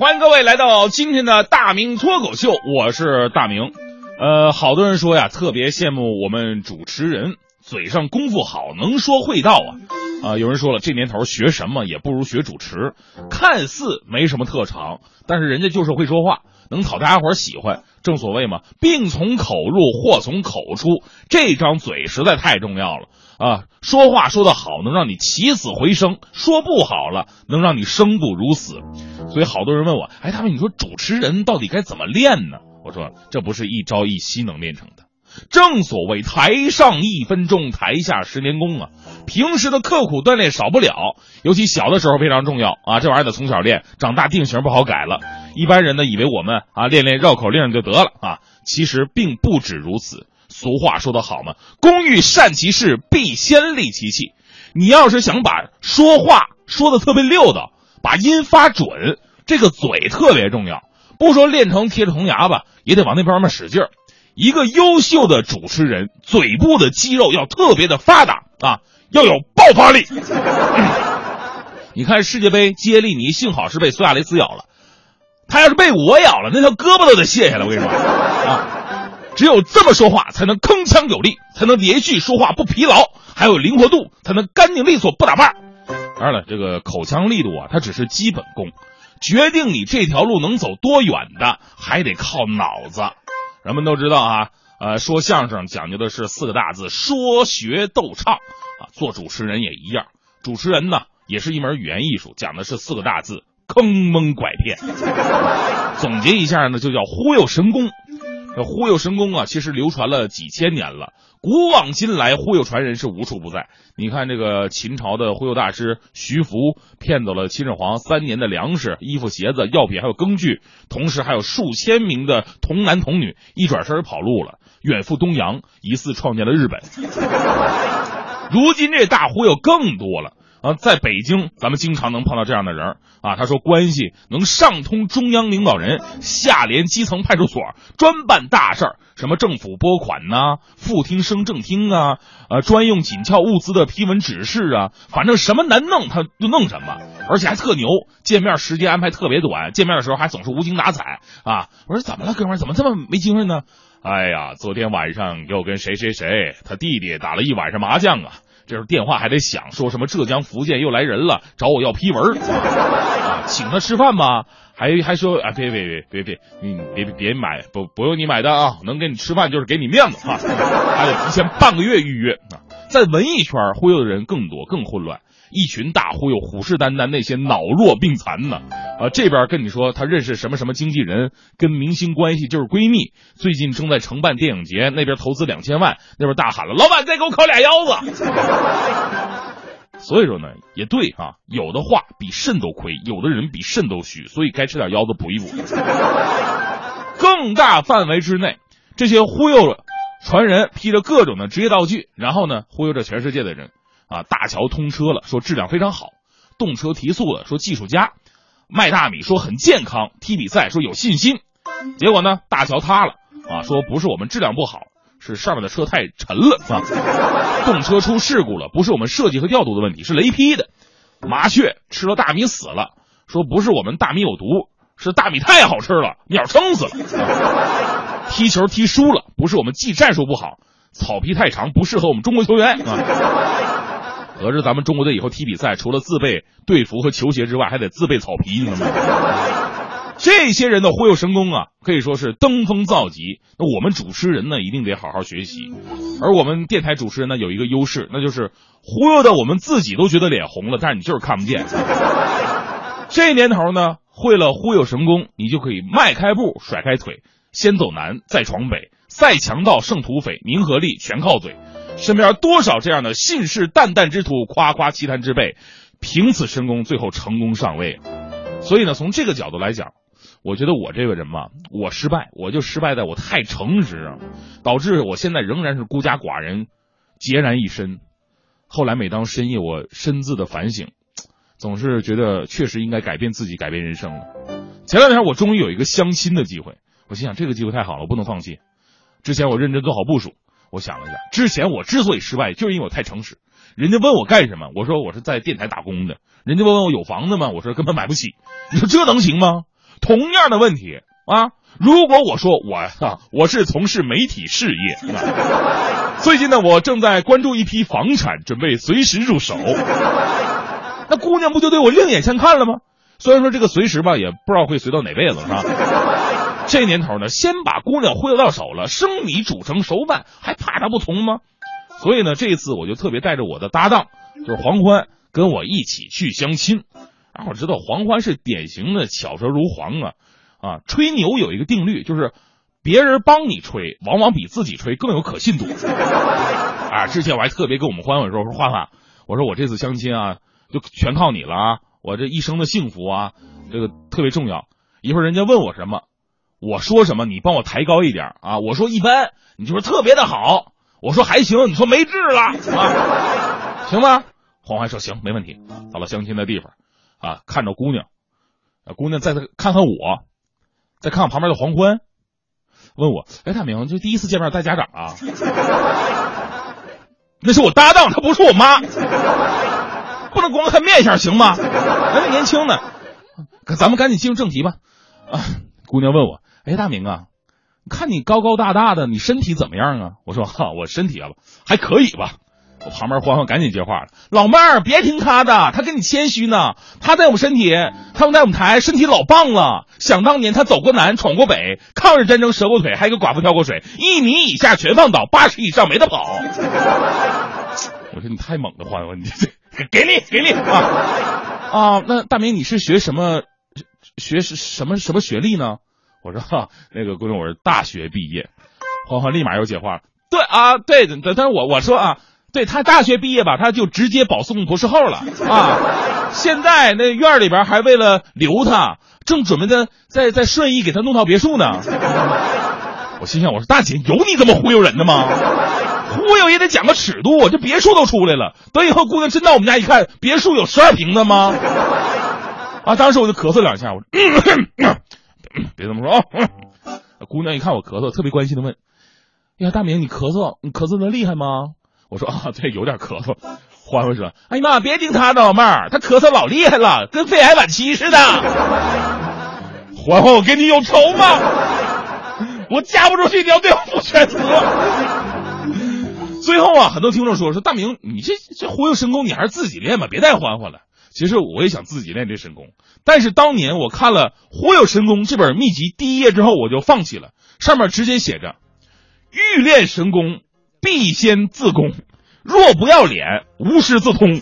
欢迎各位来到今天的大明脱口秀，我是大明。呃，好多人说呀，特别羡慕我们主持人嘴上功夫好，能说会道啊。啊，有人说了，这年头学什么也不如学主持，看似没什么特长，但是人家就是会说话，能讨大家伙喜欢。正所谓嘛，病从口入，祸从口出，这张嘴实在太重要了啊！说话说得好，能让你起死回生；说不好了，能让你生不如死。所以好多人问我，哎，他们你说主持人到底该怎么练呢？我说，这不是一朝一夕能练成的。正所谓台上一分钟，台下十年功啊！平时的刻苦锻炼少不了，尤其小的时候非常重要啊！这玩意儿得从小练，长大定型不好改了。一般人呢，以为我们啊练练绕口令就得了啊，其实并不止如此。俗话说得好嘛，“工欲善其事，必先利其器。”你要是想把说话说的特别溜的，把音发准，这个嘴特别重要。不说练成铁齿铜牙吧，也得往那方面使劲儿。一个优秀的主持人，嘴部的肌肉要特别的发达啊，要有爆发力。你看世界杯，杰利尼幸好是被苏亚雷斯咬了，他要是被我咬了，那条胳膊都得卸下来。我跟你说啊，只有这么说话，才能铿锵有力，才能连续说话不疲劳，还有灵活度，才能干净利索不打绊。当然了，这个口腔力度啊，它只是基本功，决定你这条路能走多远的，还得靠脑子。人们都知道啊，呃，说相声讲究的是四个大字：说学逗唱啊。做主持人也一样，主持人呢也是一门语言艺术，讲的是四个大字：坑蒙拐骗。总结一下呢，就叫忽悠神功。这忽悠神功啊，其实流传了几千年了，古往今来忽悠传人是无处不在。你看这个秦朝的忽悠大师徐福，骗走了秦始皇三年的粮食、衣服、鞋子、药品还有工具，同时还有数千名的童男童女，一转身跑路了，远赴东洋，疑似创建了日本。如今这大忽悠更多了。啊，在北京，咱们经常能碰到这样的人啊。他说，关系能上通中央领导人，下连基层派出所，专办大事儿，什么政府拨款呐，副厅升正厅啊，呃，专用紧俏物资的批文指示啊，反正什么难弄他就弄什么，而且还特牛，见面时间安排特别短，见面的时候还总是无精打采啊。我说怎么了，哥们儿，怎么这么没精神呢？哎呀，昨天晚上又跟谁谁谁他弟弟打了一晚上麻将啊。这时候电话还得响，说什么浙江福建又来人了，找我要批文啊，请他吃饭吗？还还说啊，别别别别别，你别别买，不不用你买单啊，能给你吃饭就是给你面子啊，还得提前半个月预约啊。在文艺圈忽悠的人更多，更混乱。一群大忽悠，虎视眈眈，那些脑弱病残呢？啊，这边跟你说他认识什么什么经纪人，跟明星关系就是闺蜜，最近正在承办电影节，那边投资两千万，那边大喊了，老板再给我烤俩腰子。所以说呢，也对啊，有的话比肾都亏，有的人比肾都虚，所以该吃点腰子补一补。更大范围之内，这些忽悠传人披着各种的职业道具，然后呢忽悠着全世界的人。啊，大桥通车了，说质量非常好；动车提速了，说技术佳；卖大米说很健康；踢比赛说有信心。结果呢，大桥塌了，啊，说不是我们质量不好，是上面的车太沉了啊。动车出事故了，不是我们设计和调度的问题，是雷劈的。麻雀吃了大米死了，说不是我们大米有毒，是大米太好吃了，鸟撑死了。踢球踢输了，不是我们技战术不好，草皮太长不适合我们中国球员啊。合着咱们中国队以后踢比赛，除了自备队服和球鞋之外，还得自备草皮，你知道吗？这些人的忽悠神功啊，可以说是登峰造极。那我们主持人呢，一定得好好学习。而我们电台主持人呢，有一个优势，那就是忽悠的我们自己都觉得脸红了，但是你就是看不见。这年头呢，会了忽悠神功，你就可以迈开步，甩开腿，先走南，再闯北，赛强盗，胜土匪，名和利全靠嘴。身边多少这样的信誓旦旦之徒，夸夸其谈之辈，凭此神功，最后成功上位。所以呢，从这个角度来讲，我觉得我这个人嘛，我失败，我就失败在我太诚实啊，导致我现在仍然是孤家寡人，孑然一身。后来每当深夜，我深自的反省，总是觉得确实应该改变自己，改变人生了。前两天我终于有一个相亲的机会，我心想这个机会太好了，我不能放弃。之前我认真做好部署。我想了一下，之前我之所以失败，就是因为我太诚实。人家问我干什么，我说我是在电台打工的。人家问我有房子吗？我说根本买不起。你说这能行吗？同样的问题啊。如果我说我啊，我是从事媒体事业，最近呢，我正在关注一批房产，准备随时入手，那姑娘不就对我另眼相看了吗？虽然说这个随时吧，也不知道会随到哪辈子，是吧？这年头呢，先把姑娘忽悠到手了，生米煮成熟饭，还怕她不从吗？所以呢，这一次我就特别带着我的搭档，就是黄欢，跟我一起去相亲。然后我知道黄欢是典型的巧舌如簧啊。啊，吹牛有一个定律，就是别人帮你吹，往往比自己吹更有可信度。啊，之前我还特别跟我们欢欢说，我说欢欢，我说我这次相亲啊，就全靠你了啊，我这一生的幸福啊，这个特别重要。一会儿人家问我什么，我说什么，你帮我抬高一点啊。我说一般，你就说特别的好。我说还行，你说没治了啊，行吗？黄欢说行，没问题。到了相亲的地方，啊，看着姑娘，姑娘再看看我。再看看旁边的黄欢，问我：“哎，大明，就第一次见面带家长啊？” 那是我搭档，他不是我妈，不能光看面相行吗？人家年轻呢，咱们赶紧进入正题吧。啊，姑娘问我：“哎，大明啊，看你高高大大的，你身体怎么样啊？”我说：“哈，我身体啊，还可以吧。”我旁边欢欢赶紧接话了：“老妹儿，别听他的，他跟你谦虚呢。他在我们身体，他们在我们台身体老棒了。想当年他走过南，闯过北，抗日战争折过腿，还有个寡妇跳过水，一米以下全放倒，八十以上没得跑。我说你太猛了，欢欢，你这给力给力啊啊！那大明你是学什么学是什么什么学历呢？我说哈，那个姑娘我是大学毕业。欢欢立马又接话了：对啊，对的，但是我我说啊。对他大学毕业吧，他就直接保送博士后了啊！现在那院里边还为了留他，正准备在在在顺义给他弄套别墅呢。我心想，我说大姐，有你这么忽悠人的吗？忽悠也得讲个尺度，这别墅都出来了，等以后姑娘真到我们家一看，别墅有十二平的吗？啊！当时我就咳嗽两下，我说别这么说啊！姑娘一看我咳嗽，特别关心的问：“哎呀，大明，你咳嗽，你咳嗽的厉害吗？”我说啊，对，有点咳嗽。欢欢说：“哎呀妈，别听他的，老妹儿，他咳嗽老厉害了，跟肺癌晚期似的。”欢欢，我跟你有仇吗？我嫁不出去，你要对我负全责。最后啊，很多听众说说大明，你这这忽悠神功，你还是自己练吧，别带欢欢了。其实我也想自己练这神功，但是当年我看了《忽悠神功》这本秘籍第一页之后，我就放弃了。上面直接写着：“欲练神功。”必先自宫，若不要脸，无师自通。